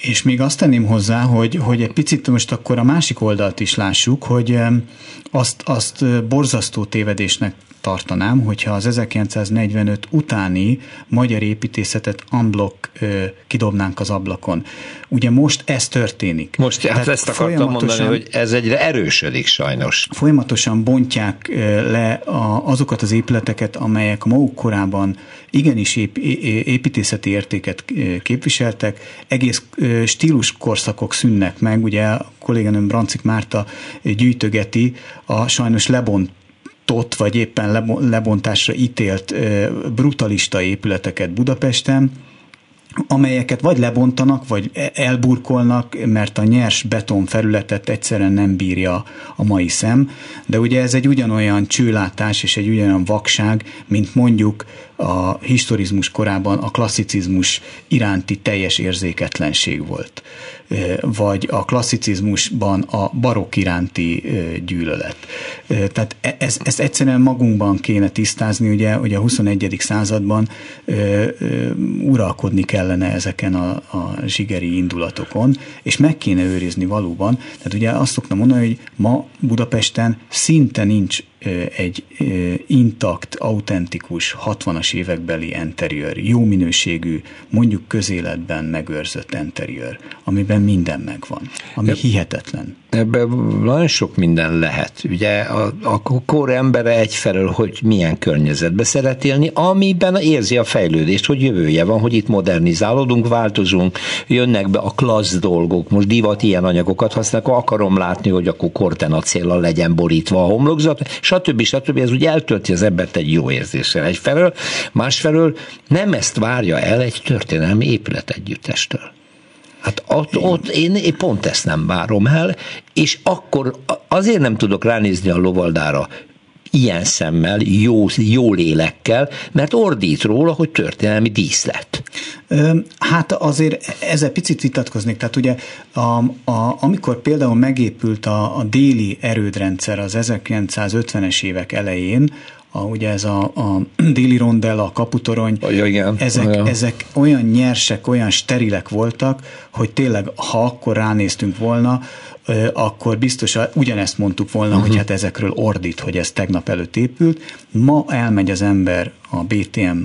És még azt tenném hozzá, hogy, hogy egy picit most akkor a másik oldalt is lássuk, hogy azt, azt borzasztó tévedésnek tartanám, hogyha az 1945 utáni magyar építészetet unblock ö, kidobnánk az ablakon. Ugye most ez történik. Most hát ezt akartam mondani, hogy ez egyre erősödik sajnos. Folyamatosan bontják le a, azokat az épületeket, amelyek maguk korában igenis ép, építészeti értéket képviseltek, egész stíluskorszakok szűnnek meg, ugye a kolléganőm Brancik Márta gyűjtögeti a sajnos lebont tot, vagy éppen lebontásra ítélt brutalista épületeket Budapesten, amelyeket vagy lebontanak, vagy e-, elburkolnak, mert a nyers beton felületet egyszerűen nem bírja a mai szem, de ugye ez egy ugyanolyan csőlátás és egy ugyanolyan vakság, mint mondjuk a historizmus korában a klasszicizmus iránti teljes érzéketlenség volt, vagy a klasszicizmusban a barokk iránti gyűlölet. Tehát e-, ez, ezt egyszerűen magunkban kéne tisztázni, ugye, hogy a 21. században uralkodni kellene ezeken a, a zsigeri indulatokon, és meg kéne őrizni valóban. Tehát ugye azt szoktam mondani, hogy ma Budapesten szinte nincs egy intakt, autentikus 60-as évekbeli interiőr, jó minőségű, mondjuk közéletben megőrzött interiőr, amiben minden megvan, ami hihetetlen. Ebben nagyon sok minden lehet. Ugye a, a kor embere egyfelől, hogy milyen környezetbe szeret élni, amiben érzi a fejlődést, hogy jövője van, hogy itt modernizálódunk, változunk, jönnek be a klassz dolgok, most divat ilyen anyagokat használok, akarom látni, hogy akkor kortenacéllal legyen borítva a homlokzat, stb. stb. Ez úgy eltölti az embert egy jó érzéssel egyfelől, másfelől nem ezt várja el egy történelmi épület együttestől. Hát ott, ott én, én pont ezt nem várom el, és akkor azért nem tudok ránézni a lovaldára ilyen szemmel, jó, jó lélekkel, mert ordít róla, hogy történelmi díszlet. Hát azért ezzel picit vitatkoznék. Tehát ugye a, a, amikor például megépült a, a déli erődrendszer az 1950-es évek elején, a, ugye ez a, a déli rondell, a kaputorony, ja, igen. Ezek, ja. ezek olyan nyersek, olyan sterilek voltak, hogy tényleg, ha akkor ránéztünk volna, akkor biztos ugyanezt mondtuk volna, uh-huh. hogy mhm. hát ezekről ordít, hogy ez tegnap előtt épült. Ma elmegy az ember a BTM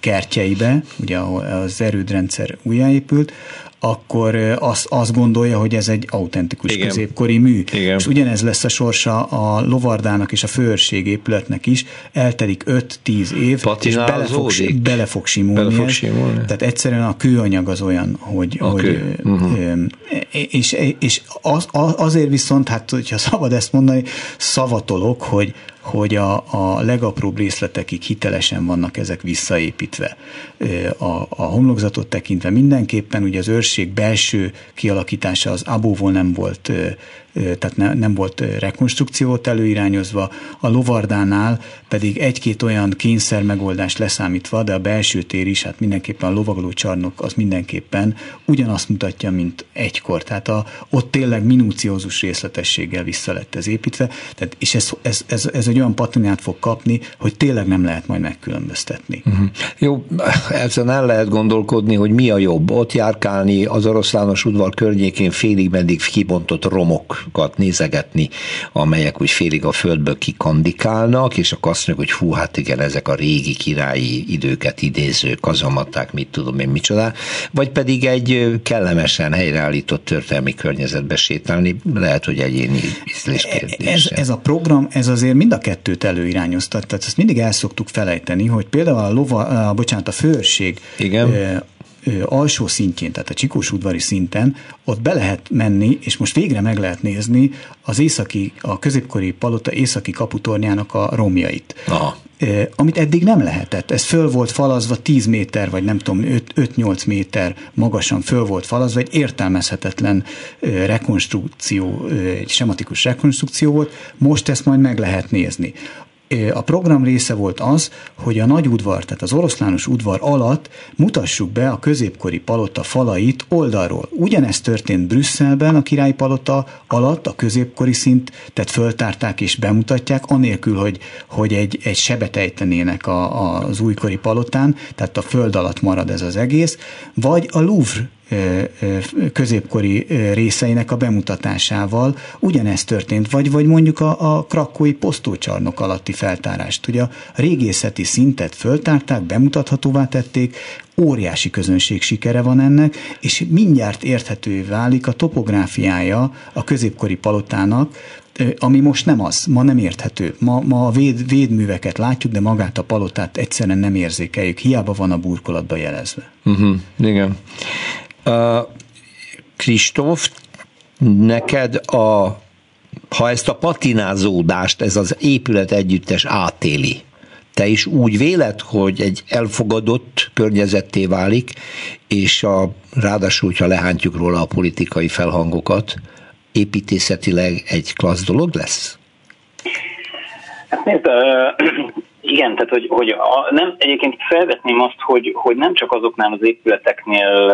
kertjeibe, ugye ahol az erődrendszer újjáépült, akkor azt, azt gondolja, hogy ez egy autentikus Igen. középkori mű. Igen. És ugyanez lesz a sorsa a lovardának és a főörség épületnek is. Eltelik 5-10 év, és bele fog, bele fog simulni. Bele fog simulni. Tehát egyszerűen a kőanyag az olyan, hogy... A hogy uh-huh. És, és az, azért viszont, hát hogyha szabad ezt mondani, szavatolok, hogy hogy a, a legapróbb részletekig hitelesen vannak ezek visszaépítve. A, a homlokzatot tekintve mindenképpen, ugye az őrség belső kialakítása az abóvól nem volt tehát ne, nem volt rekonstrukciót előirányozva, a lovardánál pedig egy-két olyan kényszer megoldás leszámítva, de a belső tér is, hát mindenképpen a lovagló csarnok az mindenképpen ugyanazt mutatja, mint egykor. Tehát a, ott tényleg minúciózus részletességgel vissza lett ez építve, tehát, és ez, ez, ez, ez egy olyan patinát fog kapni, hogy tényleg nem lehet majd megkülönböztetni. Uh-huh. Jó, ezen el lehet gondolkodni, hogy mi a jobb. Ott járkálni az oroszlános udvar környékén félig meddig kibontott romok dolgokat nézegetni, amelyek úgy félig a földből kikandikálnak, és akkor azt mondjuk, hogy hú, hát igen, ezek a régi királyi időket idéző kazamaták, mit tudom én, micsoda, vagy pedig egy kellemesen helyreállított történelmi környezetbe sétálni, lehet, hogy egyéni ízlés Ez, ez a program, ez azért mind a kettőt előirányoztat, tehát ezt mindig el szoktuk felejteni, hogy például a lova, a, bocsánat, a főrség Igen alsó szintjén, tehát a Csikós udvari szinten, ott be lehet menni, és most végre meg lehet nézni az északi, a középkori palota északi kaputornyának a romjait. Aha. Amit eddig nem lehetett. Ez föl volt falazva 10 méter, vagy nem tudom, 5-8 méter magasan föl volt falazva, egy értelmezhetetlen rekonstrukció, egy sematikus rekonstrukció volt, most ezt majd meg lehet nézni a program része volt az, hogy a nagy udvar, tehát az oroszlános udvar alatt mutassuk be a középkori palota falait oldalról. Ugyanezt történt Brüsszelben a királyi palota alatt, a középkori szint, tehát föltárták és bemutatják, anélkül, hogy, hogy egy, egy sebet ejtenének a, az újkori palotán, tehát a föld alatt marad ez az egész, vagy a Louvre középkori részeinek a bemutatásával ugyanezt történt, vagy, vagy mondjuk a, a krakói posztócsarnok alatti feltárást. Ugye a régészeti szintet föltárták, bemutathatóvá tették, óriási közönség sikere van ennek, és mindjárt érthetővé válik a topográfiája a középkori palotának, ami most nem az, ma nem érthető. Ma, ma a véd, védműveket látjuk, de magát a palotát egyszerűen nem érzékeljük, hiába van a burkolatba jelezve. Uh-huh, igen. Kristóf, neked a, ha ezt a patinázódást, ez az épület együttes átéli, te is úgy véled, hogy egy elfogadott környezetté válik, és a, ráadásul, hogyha lehántjuk róla a politikai felhangokat, építészetileg egy klassz dolog lesz? Hát nézd, igen, tehát hogy, hogy a, nem, egyébként felvetném azt, hogy, hogy nem csak azoknál az épületeknél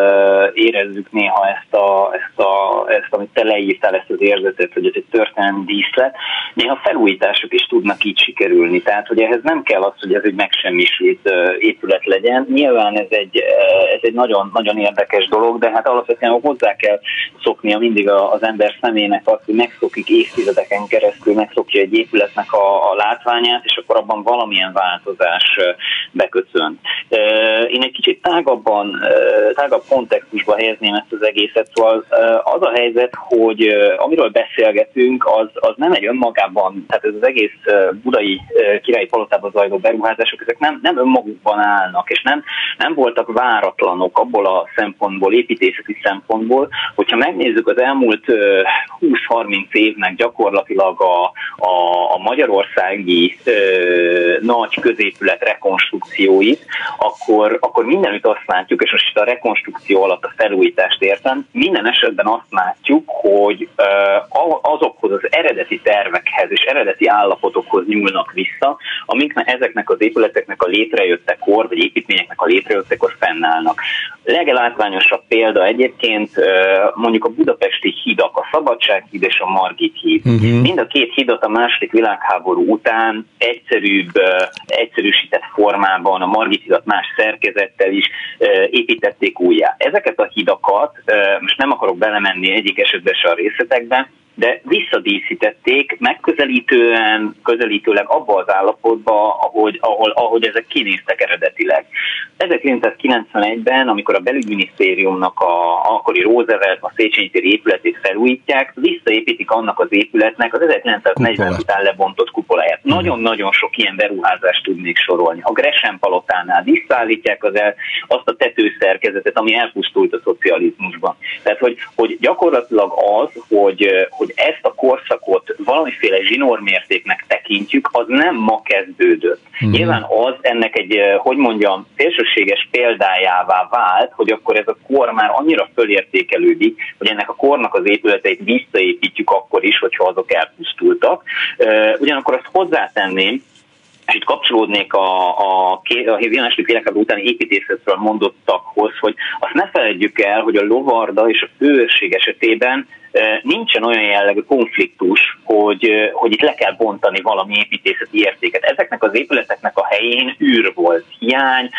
érezzük néha ezt, a, ezt, a, ezt amit te leírtál, ezt az érzetet, hogy ez egy történelmi díszlet, néha felújítások is tudnak így sikerülni. Tehát, hogy ehhez nem kell az, hogy ez egy megsemmisült épület legyen. Nyilván ez egy, ez egy nagyon, nagyon érdekes dolog, de hát alapvetően hozzá kell szoknia mindig az ember szemének azt, hogy megszokik évtizedeken keresztül, megszokja egy épületnek a, a látványát, és akkor abban valamilyen valamilyen változás beköszönt. Én egy kicsit tágabban, tágabb kontextusba helyezném ezt az egészet, szóval az a helyzet, hogy amiről beszélgetünk, az, az nem egy önmagában, tehát ez az egész budai királyi palotában zajló beruházások, ezek nem, nem önmagukban állnak, és nem, nem voltak váratlanok abból a szempontból, építészeti szempontból, hogyha megnézzük az elmúlt 20-30 évnek gyakorlatilag a, a, a magyarországi nagy középület rekonstrukcióit, akkor, akkor mindenütt azt látjuk, és most itt a rekonstrukció alatt a felújítást értem, minden esetben azt látjuk, hogy azokhoz az eredeti tervekhez és eredeti állapotokhoz nyúlnak vissza, amik ezeknek az épületeknek a létrejöttekor, vagy építményeknek a létrejöttekor fennállnak. Legelátványosabb példa egyébként mondjuk a budapesti hídak, a Szabadsághíd és a Margit híd. Uh-huh. Mind a két hídat a második világháború után egyszerűbb egyszerűsített formában, a Margitidat más szerkezettel is építették újjá. Ezeket a hidakat, most nem akarok belemenni egyik esetben se a részletekben, de visszadíszítették megközelítően, közelítőleg abba az állapotba, ahogy, ahol, ahogy ezek kinéztek eredetileg. 1991-ben, amikor a belügyminisztériumnak a akkori Roosevelt, a Széchenyi téri épületét felújítják, visszaépítik annak az épületnek az 1940 után lebontott kupoláját. Mhm. Nagyon-nagyon sok ilyen beruházást tudnék sorolni. A Gresham palotánál visszaállítják az el, azt a tetőszerkezetet, ami elpusztult a szocializmusban. Tehát, hogy, hogy gyakorlatilag az, hogy, hogy hogy ezt a korszakot valamiféle zsinórmértéknek tekintjük, az nem ma kezdődött. Mm. Nyilván az ennek egy, eh, hogy mondjam, szélsőséges példájává vált, hogy akkor ez a kor már annyira fölértékelődik, hogy ennek a kornak az épületeit visszaépítjük akkor is, hogyha azok elpusztultak. Eh, ugyanakkor azt hozzátenném, és itt kapcsolódnék a, a, a második világháború utáni építészetről mondottakhoz, hogy azt ne felejtjük el, hogy a lovarda és a főőrség esetében nincsen olyan jellegű konfliktus, hogy, hogy itt le kell bontani valami építészeti értéket. Ezeknek az épületeknek a helyén űr volt, hiány,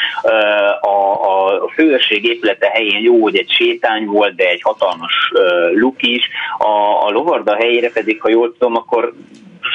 a, a főörség épülete helyén jó, hogy egy sétány volt, de egy hatalmas luk is, a, a lovarda helyére pedig, ha jól tudom, akkor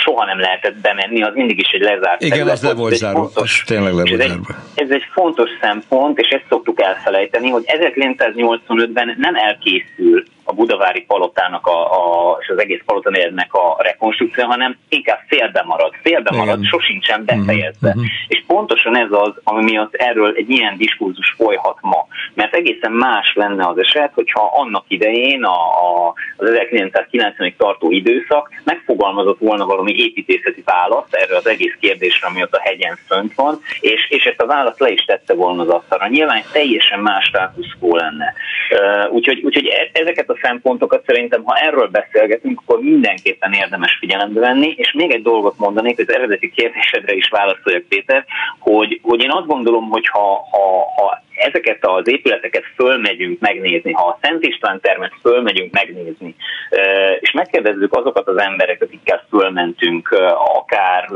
soha nem lehetett bemenni, az mindig is egy lezárt Igen, terület. az le volt zárva, fontos, tényleg le volt ez, egy, ez egy fontos szempont, és ezt szoktuk elfelejteni, hogy 1985-ben nem elkészül a budavári palotának a, a, és az egész palotanérnek a rekonstrukció, hanem inkább félbe marad. Félbe marad, Igen. sosincsen befejezve. Uh-huh. És pontosan ez az, ami miatt erről egy ilyen diskurzus folyhat ma. Mert egészen más lenne az eset, hogyha annak idején a, a, az 1990-ig tartó időszak megfogalmazott volna valami építészeti választ erre az egész kérdésre, ami ott a hegyen fönt van, és, és ezt a választ le is tette volna az asztalra. Nyilván teljesen más státuszkó lenne. Uh, úgyhogy, úgyhogy e, ezeket a szempontokat szerintem, ha erről beszélgetünk, akkor mindenképpen érdemes figyelembe venni, és még egy dolgot mondanék, hogy az eredeti kérdésedre is válaszoljak, Péter, hogy, hogy én azt gondolom, hogy ha, ha, ha ezeket az épületeket fölmegyünk megnézni, ha a Szent István termet fölmegyünk megnézni, megkérdezzük azokat az embereket, akikkel fölmentünk, akár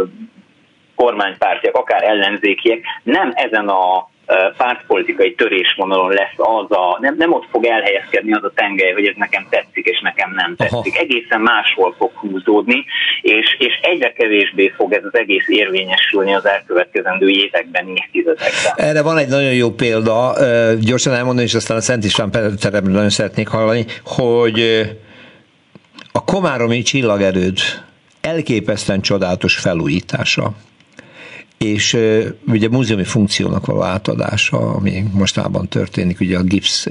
kormánypártiak, akár ellenzékiek, nem ezen a pártpolitikai törésvonalon lesz az a, nem, nem ott fog elhelyezkedni az a tengely, hogy ez nekem tetszik, és nekem nem tetszik. Aha. Egészen máshol fog húzódni, és, és egyre kevésbé fog ez az egész érvényesülni az elkövetkezendő években, évtizedekben. Erre van egy nagyon jó példa, gyorsan elmondani, és aztán a Szent István teremről nagyon szeretnék hallani, hogy a Komáromi csillagerőd elképesztően csodálatos felújítása és ugye múzeumi funkciónak való átadása, ami mostában történik, ugye a gipsz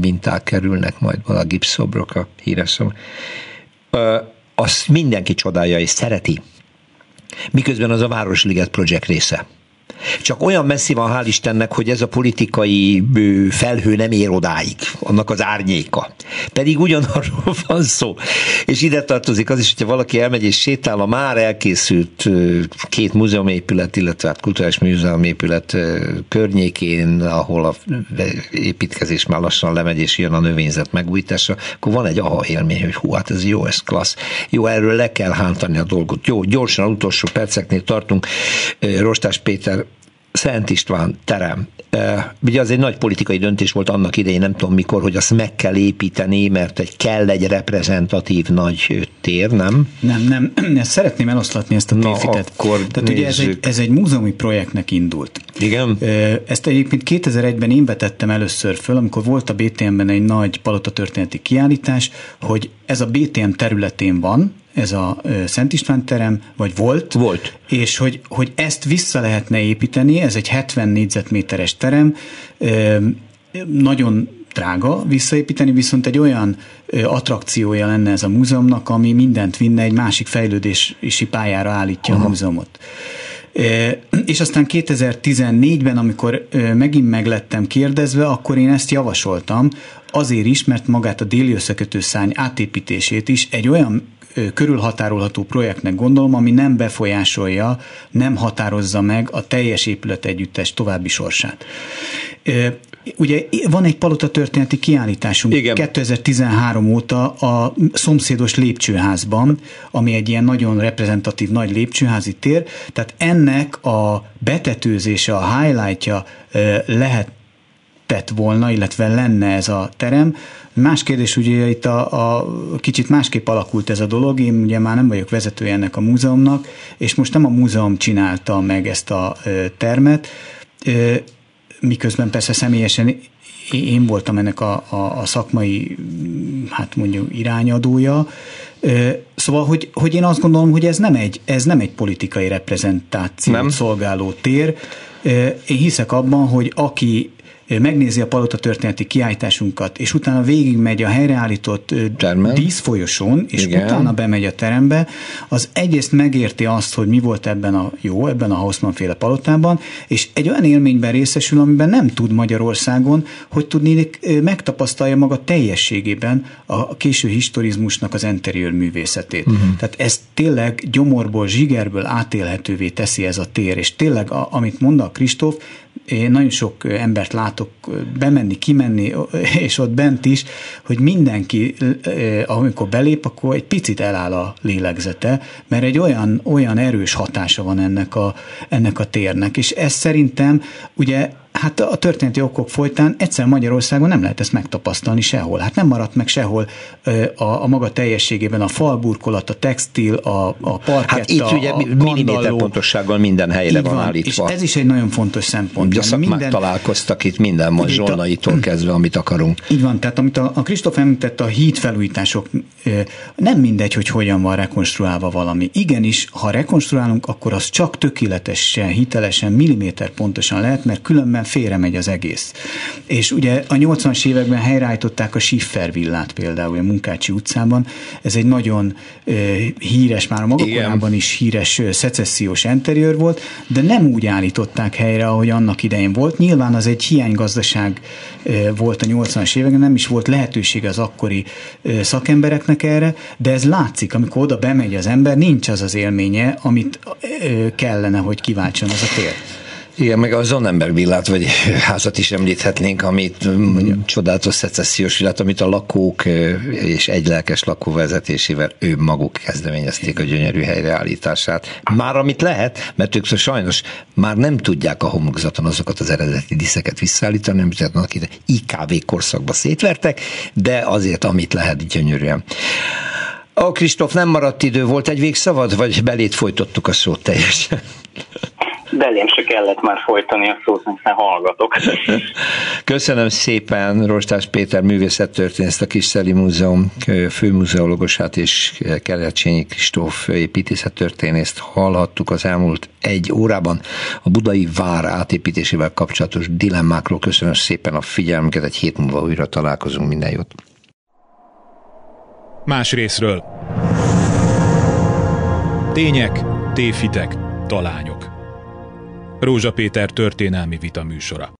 minták kerülnek majd a gipszobrok, a híres szó. Azt mindenki csodálja és szereti. Miközben az a Városliget projekt része. Csak olyan messzi van, hál' Istennek, hogy ez a politikai felhő nem ér odáig, annak az árnyéka. Pedig ugyanarról van szó. És ide tartozik az is, hogyha valaki elmegy és sétál a már elkészült két múzeumépület, illetve hát kulturális múzeumépület környékén, ahol a építkezés már lassan lemegy, és jön a növényzet megújítása, akkor van egy aha élmény, hogy hú, hát ez jó, ez klassz. Jó, erről le kell hántani a dolgot. Jó, gyorsan, utolsó perceknél tartunk. Rostás Péter Szent István terem. Ugye az egy nagy politikai döntés volt annak idején, nem tudom mikor, hogy azt meg kell építeni, mert egy kell egy reprezentatív nagy tér, nem? Nem, nem, ezt szeretném eloszlatni ezt a tévhitet. akkor Tehát ugye ez egy, ez egy múzeumi projektnek indult. Igen. Ezt egyébként 2001-ben én vetettem először föl, amikor volt a BTM-ben egy nagy palota történeti kiállítás, hogy ez a BTM területén van, ez a Szent István terem, vagy volt. Volt. És hogy, hogy ezt vissza lehetne építeni, ez egy 70 négyzetméteres terem, nagyon drága visszaépíteni, viszont egy olyan attrakciója lenne ez a múzeumnak, ami mindent vinne, egy másik fejlődési pályára állítja Aha. a múzeumot. És aztán 2014-ben, amikor megint meglettem kérdezve, akkor én ezt javasoltam, azért is, mert magát a déli összekötő szány átépítését is egy olyan körülhatárolható projektnek gondolom, ami nem befolyásolja, nem határozza meg a teljes épület együttes további sorsát. ugye van egy palota történeti kiállításunk Igen. 2013 óta a szomszédos lépcsőházban, ami egy ilyen nagyon reprezentatív nagy lépcsőházi tér, tehát ennek a betetőzése, a highlightja lehet tett volna, illetve lenne ez a terem. Más kérdés, ugye itt a, a kicsit másképp alakult ez a dolog, én ugye már nem vagyok vezetője ennek a múzeumnak, és most nem a múzeum csinálta meg ezt a termet, miközben persze személyesen én voltam ennek a, a, a szakmai, hát mondjuk irányadója, Szóval, hogy, hogy én azt gondolom, hogy ez nem egy, ez nem egy politikai reprezentációt nem. szolgáló tér. Én hiszek abban, hogy aki megnézi a palota történeti kiállításunkat, és utána végigmegy a helyreállított Termen. díszfolyosón, és Igen. utána bemegy a terembe, az egyrészt megérti azt, hogy mi volt ebben a jó, ebben a Hausmann féle palotában, és egy olyan élményben részesül, amiben nem tud Magyarországon, hogy tudni megtapasztalja maga teljességében a késő historizmusnak az interiőr művészetét. Uh-huh. Tehát ez tényleg gyomorból, zsigerből átélhetővé teszi ez a tér, és tényleg, a, amit mond a Kristóf, én nagyon sok embert látok bemenni, kimenni, és ott bent is, hogy mindenki, amikor belép, akkor egy picit eláll a lélegzete, mert egy olyan, olyan erős hatása van ennek a, ennek a térnek, és ez szerintem ugye hát a történeti okok folytán egyszer Magyarországon nem lehet ezt megtapasztalni sehol. Hát nem maradt meg sehol a, a maga teljességében a falburkolat, a textil, a, a parketta, Hát itt ugye a milliméter pontossággal minden helyre van, van állítva. És ez is egy nagyon fontos szempont. Ugye a szakmák minden... találkoztak itt minden ma zsolnaitól kezdve, amit akarunk. Így van, tehát amit a, a Kristóf említett, a hídfelújítások, nem mindegy, hogy hogyan van rekonstruálva valami. Igenis, ha rekonstruálunk, akkor az csak tökéletesen, hitelesen, milliméter pontosan lehet, mert különben félre megy az egész. És ugye a 80-as években helyreállították a Schiffer villát például a Munkácsi utcában. Ez egy nagyon uh, híres, már a maga korában is híres szecessziós interiőr volt, de nem úgy állították helyre, ahogy annak idején volt. Nyilván az egy hiánygazdaság uh, volt a 80-as években, nem is volt lehetőség az akkori uh, szakembereknek erre, de ez látszik, amikor oda bemegy az ember, nincs az az élménye, amit uh, kellene, hogy kiváltson az a tér. Igen, meg a Zonenberg villát, vagy házat is említhetnénk, amit Mondja. csodálatos szecessziós villát, amit a lakók és egy lelkes lakó vezetésével ő maguk kezdeményezték a gyönyörű helyreállítását. Már amit lehet, mert ők szóval sajnos már nem tudják a homlokzaton azokat az eredeti diszeket visszaállítani, amit annak ide IKV korszakba szétvertek, de azért amit lehet gyönyörűen. A Kristóf, nem maradt idő, volt egy végszavad, vagy belét folytottuk a szót teljesen? Belém se kellett már folytani a szót, hiszen hallgatok. Köszönöm szépen Rostás Péter művészettörténészt, a Kisszeli Múzeum főmúzeológusát és Kelecsényi Kristóf építészettörténészt hallhattuk az elmúlt egy órában a budai vár átépítésével kapcsolatos dilemmákról. Köszönöm szépen a figyelmüket, egy hét múlva újra találkozunk, minden jót. Más részről. Tények, téfitek, talányok. Rózsa Péter történelmi vita műsora.